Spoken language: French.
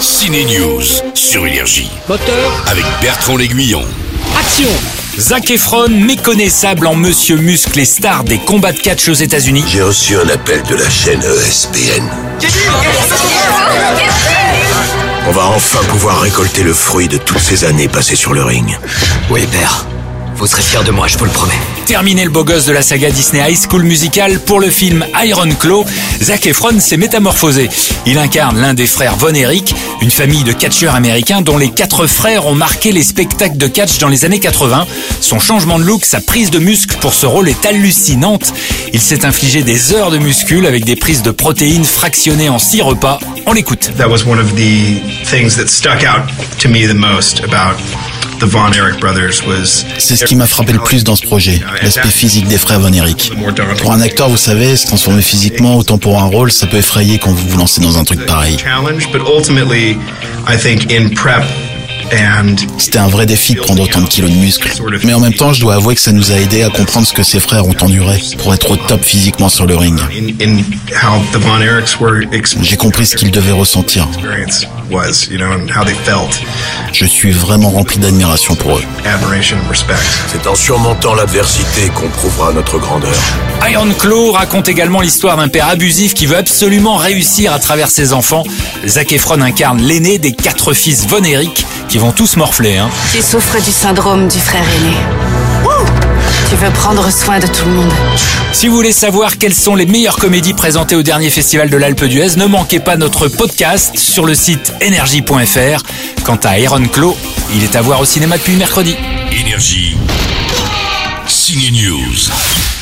Ciné News sur Énergie Moteur, avec Bertrand L'Aiguillon. action Zac Efron, méconnaissable en Monsieur Muscle et star des combats de catch aux États-Unis. J'ai reçu un appel de la chaîne ESPN. On va enfin pouvoir récolter le fruit de toutes ces années passées sur le ring. Oui, père. Vous serez fier de moi, je vous le promets. Terminé le beau gosse de la saga Disney High School Musical pour le film Iron Claw, Zac Efron s'est métamorphosé. Il incarne l'un des frères Von Erich, une famille de catcheurs américains dont les quatre frères ont marqué les spectacles de catch dans les années 80. Son changement de look, sa prise de muscle pour ce rôle est hallucinante. Il s'est infligé des heures de muscule avec des prises de protéines fractionnées en six repas. On l'écoute. that was one of the things that stuck out to me the most about the Von Erich brothers was C'est ce qui m'a frappé le plus dans ce projet, l'aspect physique des frères Von Erich. Pour un acteur, vous savez, se transformer physiquement, autant pour un rôle, ça peut effrayer quand vous vous lancez dans un truc pareil. C'était un vrai défi de prendre autant de kilos de muscles. Mais en même temps, je dois avouer que ça nous a aidé à comprendre ce que ces frères ont enduré pour être au top physiquement sur le ring. J'ai compris ce qu'ils devaient ressentir. Je suis vraiment rempli d'admiration pour eux. admiration and respect. C'est en surmontant l'adversité qu'on prouvera notre grandeur. Iron Claw raconte également l'histoire d'un père abusif qui veut absolument réussir à travers ses enfants. Zac Efron incarne l'aîné des quatre fils Von Erich qui vont tous morfler. Hein. Tu souffres du syndrome du frère aîné. Tu veux prendre soin de tout le monde. Si vous voulez savoir quelles sont les meilleures comédies présentées au dernier festival de l'Alpe d'Huez, ne manquez pas notre podcast sur le site énergie.fr. Quant à Iron Claw, il est à voir au cinéma depuis mercredi. Énergie. Ciné News.